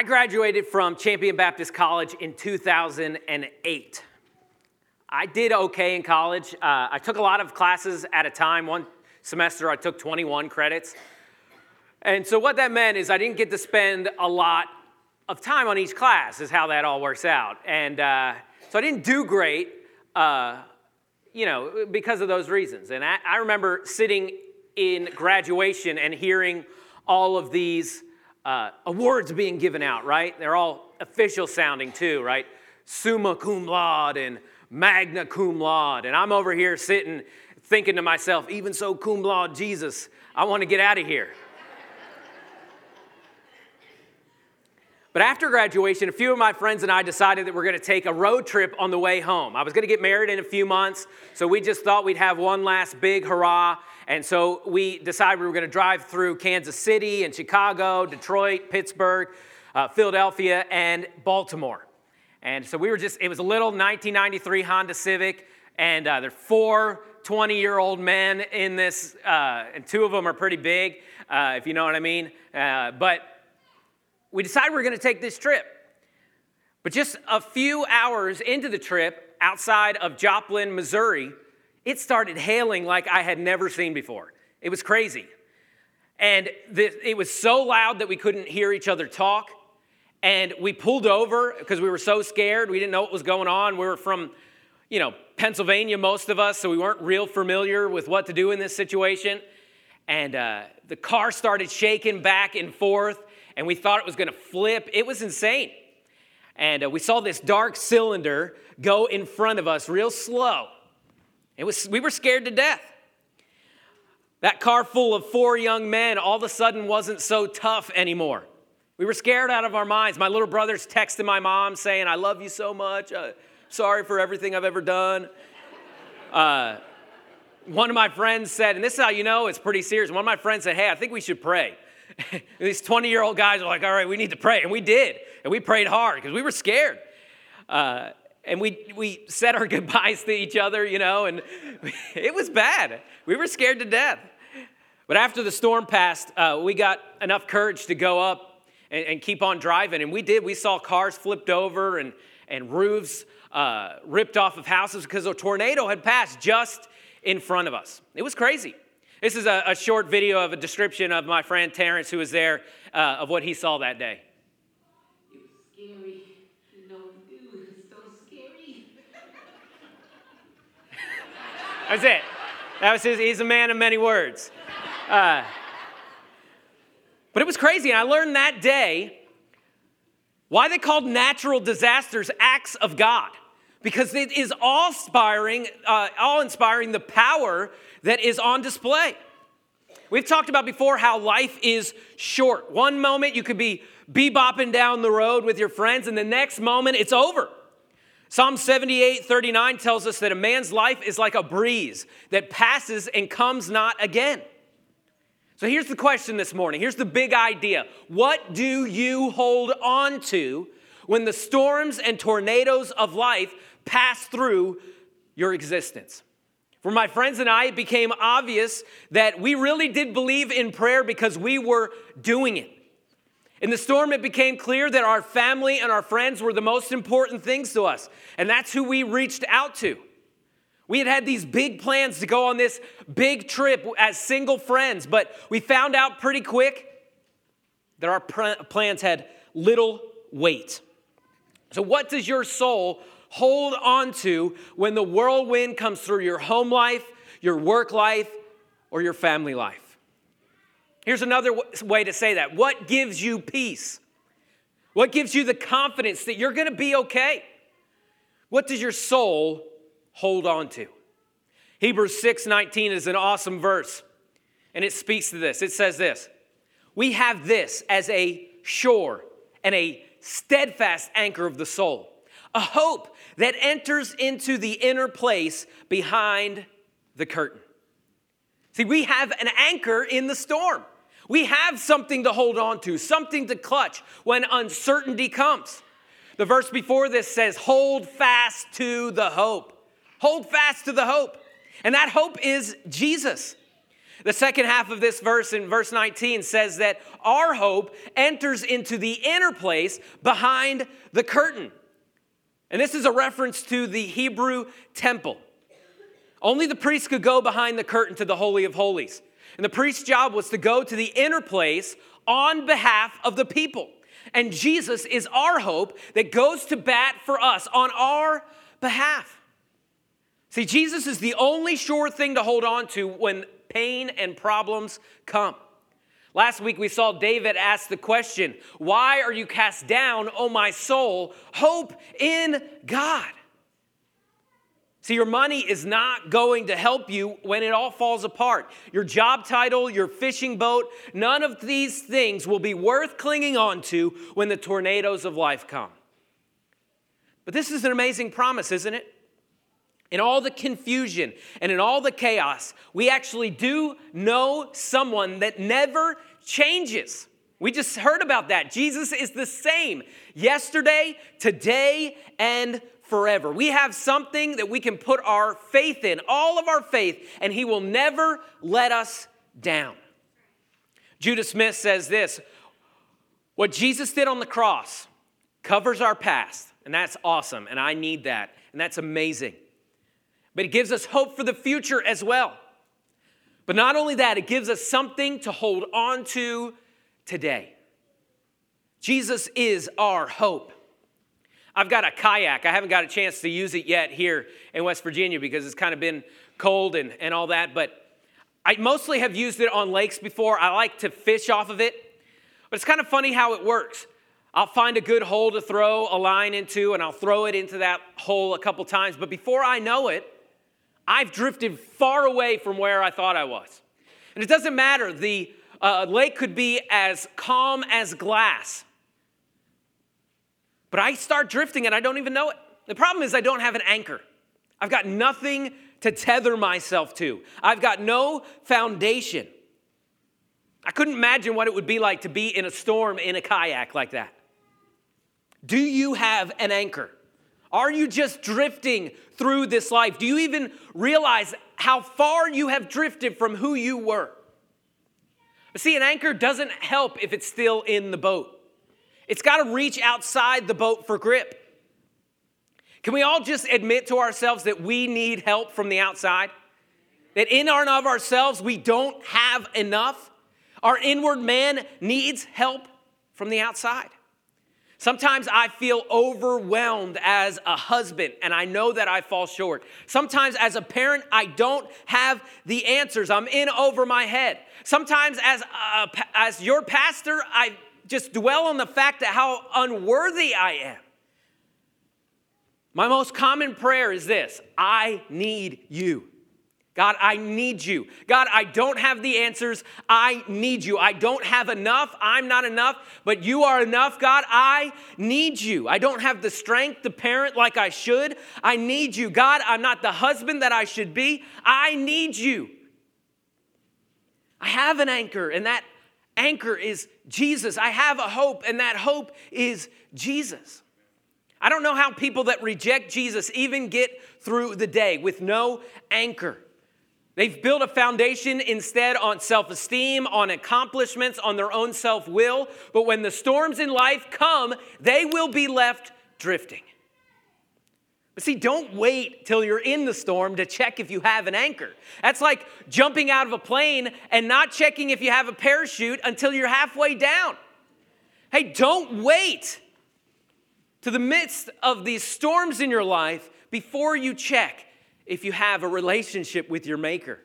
I graduated from Champion Baptist College in 2008. I did okay in college. Uh, I took a lot of classes at a time. One semester, I took 21 credits. And so, what that meant is I didn't get to spend a lot of time on each class, is how that all works out. And uh, so, I didn't do great, uh, you know, because of those reasons. And I, I remember sitting in graduation and hearing all of these uh, awards being given out, right? They're all official sounding too, right? Summa cum laude and magna cum laude. And I'm over here sitting thinking to myself, even so, cum laude, Jesus, I want to get out of here. But after graduation, a few of my friends and I decided that we're going to take a road trip on the way home. I was going to get married in a few months, so we just thought we'd have one last big hurrah. And so we decided we were going to drive through Kansas City and Chicago, Detroit, Pittsburgh, uh, Philadelphia, and Baltimore. And so we were just, it was a little 1993 Honda Civic, and uh, there are four 20 year old men in this, uh, and two of them are pretty big, uh, if you know what I mean. Uh, but we decided we are going to take this trip. But just a few hours into the trip, outside of Joplin, Missouri, it started hailing like I had never seen before. It was crazy. And the, it was so loud that we couldn't hear each other talk. And we pulled over because we were so scared. We didn't know what was going on. We were from, you know, Pennsylvania, most of us, so we weren't real familiar with what to do in this situation. And uh, the car started shaking back and forth and we thought it was going to flip. It was insane. And uh, we saw this dark cylinder go in front of us real slow. It was, we were scared to death. That car full of four young men all of a sudden wasn't so tough anymore. We were scared out of our minds. My little brother's texting my mom saying, I love you so much. Uh, sorry for everything I've ever done. Uh, one of my friends said, and this is how you know it's pretty serious. One of my friends said, Hey, I think we should pray. These 20 year old guys are like, all right, we need to pray. And we did. And we prayed hard because we were scared. Uh, and we, we said our goodbyes to each other, you know, and it was bad. We were scared to death. But after the storm passed, uh, we got enough courage to go up and, and, keep on driving. And we did. We saw cars flipped over and, and roofs uh, ripped off of houses because a tornado had passed just in front of us. It was crazy. This is a, a, short video of a description of my friend Terrence, who was there, uh, of what he saw that day. It was scary. No, it was so scary. That's it. That was his, he's a man of many words. Uh, but it was crazy, and I learned that day why they called natural disasters acts of God because it is awe-inspiring, uh, awe-inspiring the power that is on display. We've talked about before how life is short. One moment you could be bebopping down the road with your friends, and the next moment it's over. Psalm 78 39 tells us that a man's life is like a breeze that passes and comes not again. So here's the question this morning. Here's the big idea. What do you hold on to when the storms and tornadoes of life pass through your existence. For my friends and I, it became obvious that we really did believe in prayer because we were doing it. In the storm, it became clear that our family and our friends were the most important things to us, and that's who we reached out to. We had had these big plans to go on this big trip as single friends, but we found out pretty quick that our plans had little weight. So, what does your soul hold on to when the whirlwind comes through your home life, your work life, or your family life. Here's another way to say that. What gives you peace? What gives you the confidence that you're going to be okay? What does your soul hold on to? Hebrews 6:19 is an awesome verse. And it speaks to this. It says this: "We have this as a sure and a steadfast anchor of the soul, a hope that enters into the inner place behind the curtain. See, we have an anchor in the storm. We have something to hold on to, something to clutch when uncertainty comes. The verse before this says, Hold fast to the hope. Hold fast to the hope. And that hope is Jesus. The second half of this verse in verse 19 says that our hope enters into the inner place behind the curtain. And this is a reference to the Hebrew temple. Only the priest could go behind the curtain to the Holy of Holies. And the priest's job was to go to the inner place on behalf of the people. And Jesus is our hope that goes to bat for us on our behalf. See, Jesus is the only sure thing to hold on to when pain and problems come. Last week we saw David ask the question, Why are you cast down, O my soul? Hope in God. See, your money is not going to help you when it all falls apart. Your job title, your fishing boat, none of these things will be worth clinging on to when the tornadoes of life come. But this is an amazing promise, isn't it? In all the confusion and in all the chaos, we actually do know someone that never changes. We just heard about that. Jesus is the same yesterday, today, and forever. We have something that we can put our faith in, all of our faith, and He will never let us down. Judah Smith says this What Jesus did on the cross covers our past, and that's awesome, and I need that, and that's amazing. But it gives us hope for the future as well. But not only that, it gives us something to hold on to today. Jesus is our hope. I've got a kayak. I haven't got a chance to use it yet here in West Virginia because it's kind of been cold and, and all that. But I mostly have used it on lakes before. I like to fish off of it. But it's kind of funny how it works. I'll find a good hole to throw a line into, and I'll throw it into that hole a couple times. But before I know it, I've drifted far away from where I thought I was. And it doesn't matter, the uh, lake could be as calm as glass. But I start drifting and I don't even know it. The problem is, I don't have an anchor. I've got nothing to tether myself to, I've got no foundation. I couldn't imagine what it would be like to be in a storm in a kayak like that. Do you have an anchor? Are you just drifting through this life? Do you even realize how far you have drifted from who you were? See, an anchor doesn't help if it's still in the boat. It's got to reach outside the boat for grip. Can we all just admit to ourselves that we need help from the outside? That in and of ourselves, we don't have enough? Our inward man needs help from the outside. Sometimes I feel overwhelmed as a husband, and I know that I fall short. Sometimes as a parent, I don't have the answers. I'm in over my head. Sometimes as, a, as your pastor, I just dwell on the fact that how unworthy I am. My most common prayer is this I need you. God, I need you. God, I don't have the answers. I need you. I don't have enough. I'm not enough, but you are enough. God, I need you. I don't have the strength to parent like I should. I need you. God, I'm not the husband that I should be. I need you. I have an anchor, and that anchor is Jesus. I have a hope, and that hope is Jesus. I don't know how people that reject Jesus even get through the day with no anchor. They've built a foundation instead on self esteem, on accomplishments, on their own self will. But when the storms in life come, they will be left drifting. But see, don't wait till you're in the storm to check if you have an anchor. That's like jumping out of a plane and not checking if you have a parachute until you're halfway down. Hey, don't wait to the midst of these storms in your life before you check if you have a relationship with your Maker.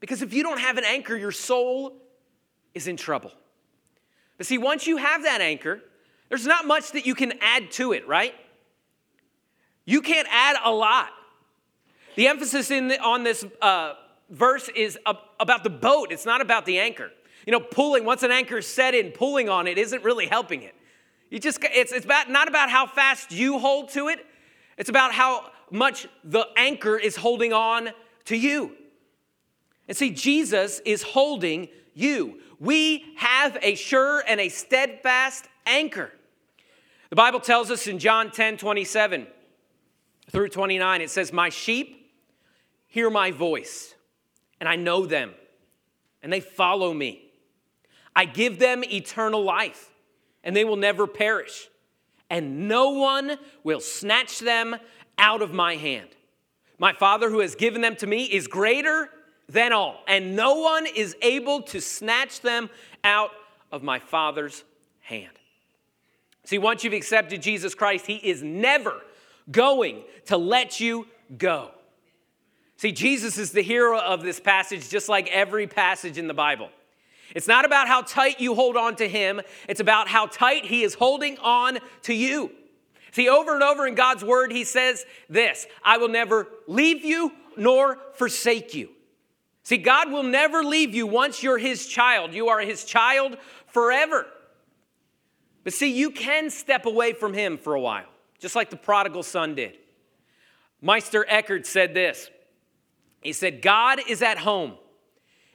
Because if you don't have an anchor, your soul is in trouble. But see, once you have that anchor, there's not much that you can add to it, right? You can't add a lot. The emphasis in the, on this uh, verse is about the boat, it's not about the anchor. You know, pulling, once an anchor is set in, pulling on it isn't really helping it. You just, it's, it's about, not about how fast you hold to it, it's about how much the anchor is holding on to you. And see, Jesus is holding you. We have a sure and a steadfast anchor. The Bible tells us in John 10 27 through 29, it says, My sheep hear my voice, and I know them, and they follow me. I give them eternal life, and they will never perish, and no one will snatch them out of my hand. My Father who has given them to me is greater than all, and no one is able to snatch them out of my Father's hand. See, once you've accepted Jesus Christ, He is never going to let you go. See, Jesus is the hero of this passage, just like every passage in the Bible. It's not about how tight you hold on to Him, it's about how tight He is holding on to you. See, over and over in God's word, He says this I will never leave you nor forsake you. See, God will never leave you once you're His child. You are His child forever. But see, you can step away from Him for a while, just like the prodigal son did. Meister Eckhart said this He said, God is at home.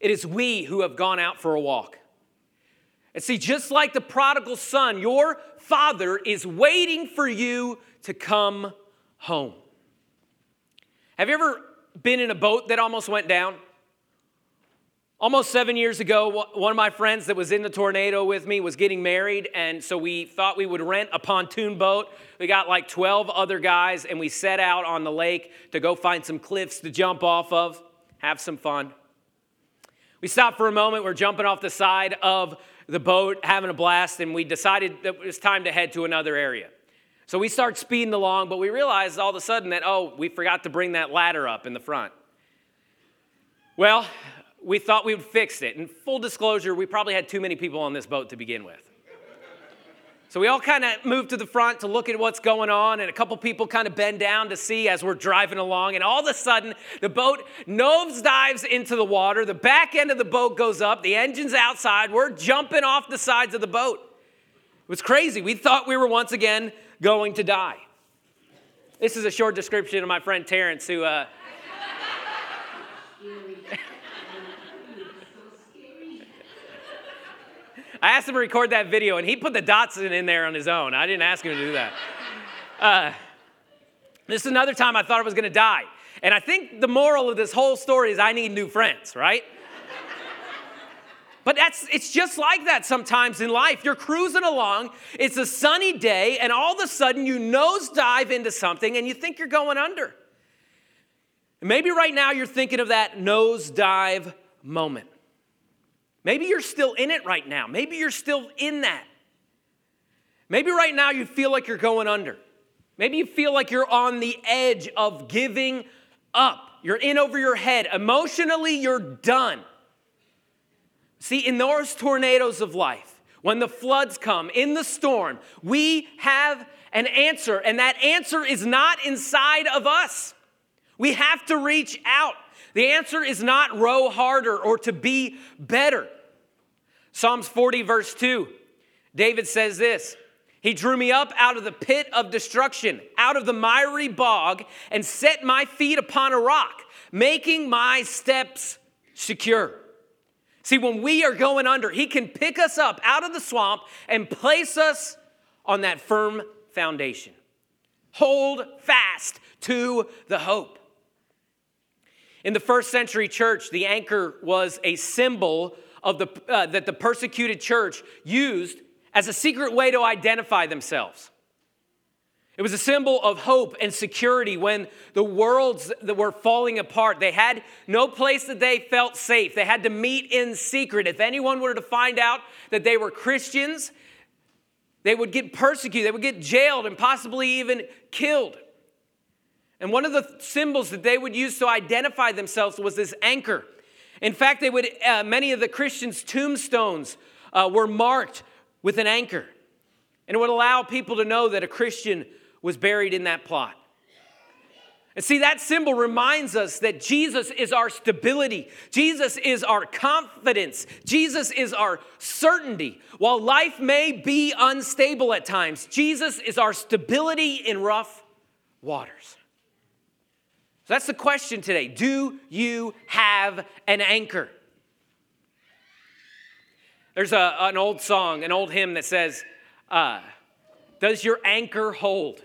It is we who have gone out for a walk. And see, just like the prodigal son, your father is waiting for you to come home. Have you ever been in a boat that almost went down? Almost seven years ago, one of my friends that was in the tornado with me was getting married, and so we thought we would rent a pontoon boat. We got like 12 other guys, and we set out on the lake to go find some cliffs to jump off of, have some fun. We stopped for a moment, we're jumping off the side of the boat, having a blast, and we decided that it was time to head to another area. So we start speeding along, but we realized all of a sudden that, oh, we forgot to bring that ladder up in the front. Well, we thought we would fix it. And full disclosure, we probably had too many people on this boat to begin with. So we all kind of moved to the front to look at what's going on, and a couple people kind of bend down to see as we're driving along. And all of a sudden, the boat nose dives into the water. The back end of the boat goes up, the engine's outside. We're jumping off the sides of the boat. It was crazy. We thought we were once again going to die. This is a short description of my friend Terrence, who. Uh, I asked him to record that video, and he put the Datsun in there on his own. I didn't ask him to do that. Uh, this is another time I thought I was going to die. And I think the moral of this whole story is I need new friends, right? But that's it's just like that sometimes in life. You're cruising along, it's a sunny day, and all of a sudden you nosedive into something and you think you're going under. maybe right now you're thinking of that nosedive moment. Maybe you're still in it right now. Maybe you're still in that. Maybe right now you feel like you're going under. Maybe you feel like you're on the edge of giving up. You're in over your head. Emotionally, you're done. See, in those tornadoes of life, when the floods come, in the storm, we have an answer, and that answer is not inside of us. We have to reach out. The answer is not row harder or to be better. Psalms 40, verse 2, David says this He drew me up out of the pit of destruction, out of the miry bog, and set my feet upon a rock, making my steps secure. See, when we are going under, He can pick us up out of the swamp and place us on that firm foundation. Hold fast to the hope. In the first century church, the anchor was a symbol of the, uh, that the persecuted church used as a secret way to identify themselves. It was a symbol of hope and security when the worlds that were falling apart. They had no place that they felt safe. They had to meet in secret. If anyone were to find out that they were Christians, they would get persecuted, they would get jailed, and possibly even killed. And one of the symbols that they would use to identify themselves was this anchor. In fact, they would, uh, many of the Christians' tombstones uh, were marked with an anchor. And it would allow people to know that a Christian was buried in that plot. And see, that symbol reminds us that Jesus is our stability. Jesus is our confidence. Jesus is our certainty. While life may be unstable at times, Jesus is our stability in rough waters. So that's the question today. Do you have an anchor? There's a, an old song, an old hymn that says, uh, Does your anchor hold?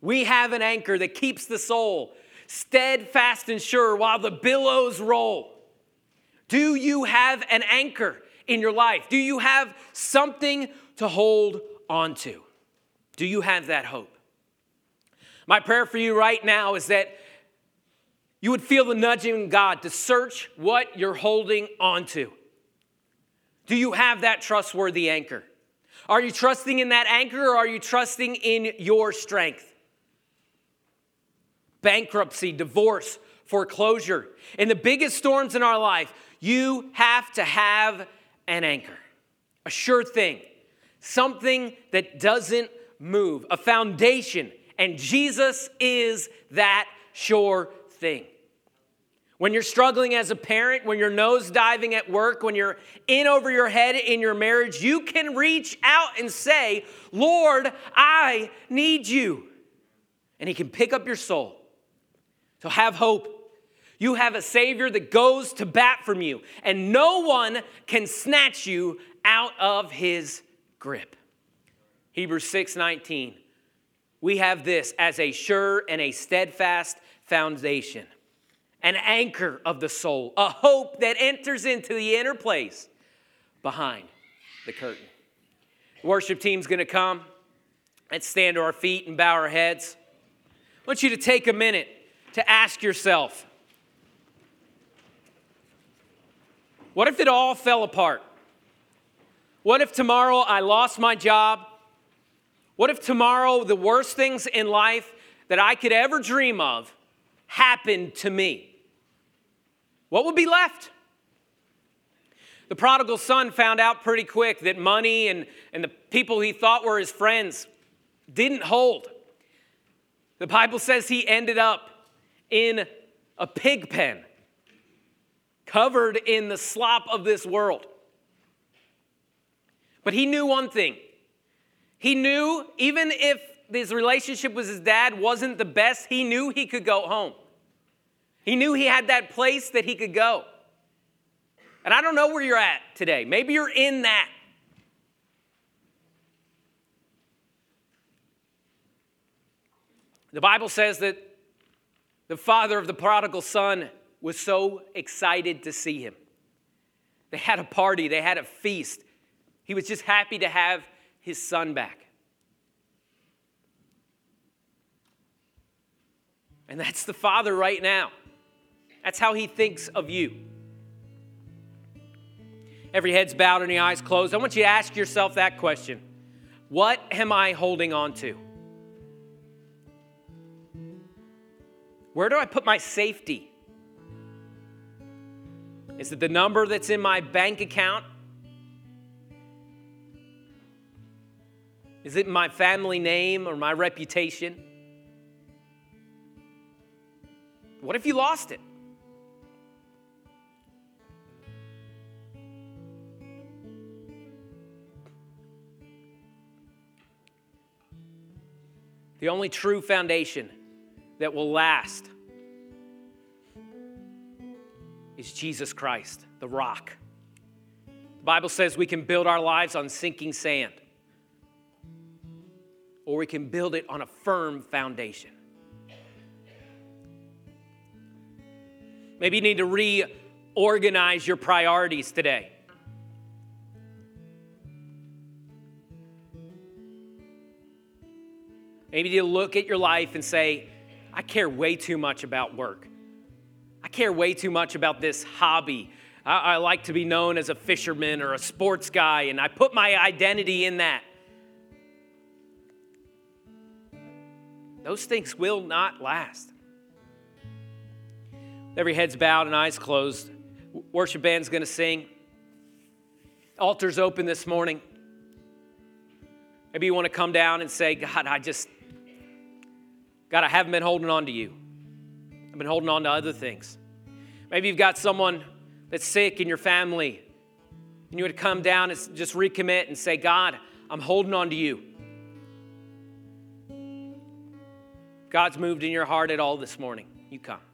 We have an anchor that keeps the soul steadfast and sure while the billows roll. Do you have an anchor in your life? Do you have something to hold on to? Do you have that hope? My prayer for you right now is that you would feel the nudging God to search what you're holding on to. Do you have that trustworthy anchor? Are you trusting in that anchor or are you trusting in your strength? Bankruptcy, divorce, foreclosure. In the biggest storms in our life, you have to have an anchor, a sure thing, something that doesn't move, a foundation. And Jesus is that sure thing. When you're struggling as a parent, when you're nose diving at work, when you're in over your head in your marriage, you can reach out and say, Lord, I need you. And He can pick up your soul. So have hope. You have a Savior that goes to bat from you, and no one can snatch you out of His grip. Hebrews 6 19. We have this as a sure and a steadfast foundation an anchor of the soul, a hope that enters into the inner place behind the curtain. The worship team's gonna come. Let's stand to our feet and bow our heads. I want you to take a minute to ask yourself what if it all fell apart? What if tomorrow I lost my job? What if tomorrow the worst things in life that I could ever dream of happened to me? what would be left? The prodigal son found out pretty quick that money and, and the people he thought were his friends didn't hold. The Bible says he ended up in a pig pen, covered in the slop of this world. But he knew one thing. He knew even if his relationship with his dad wasn't the best, he knew he could go home. He knew he had that place that he could go. And I don't know where you're at today. Maybe you're in that. The Bible says that the father of the prodigal son was so excited to see him. They had a party, they had a feast. He was just happy to have his son back. And that's the father right now. That's how he thinks of you. Every head's bowed and the eyes closed. I want you to ask yourself that question What am I holding on to? Where do I put my safety? Is it the number that's in my bank account? Is it my family name or my reputation? What if you lost it? The only true foundation that will last is Jesus Christ, the rock. The Bible says we can build our lives on sinking sand, or we can build it on a firm foundation. Maybe you need to reorganize your priorities today. Maybe you look at your life and say, I care way too much about work. I care way too much about this hobby. I, I, like to be known as a fisherman or a sports guy, and I put my identity in that. Those things will not last. Every head's bowed and eyes closed. Worship band's going to sing. Altar's open this morning. Maybe you want to come down and say, God, I just, God, I haven't been holding on to you. I've been holding on to other things. Maybe you've got someone that's sick in your family, and you would come down and just recommit and say, God, I'm holding on to you. God's moved in your heart at all this morning. You come.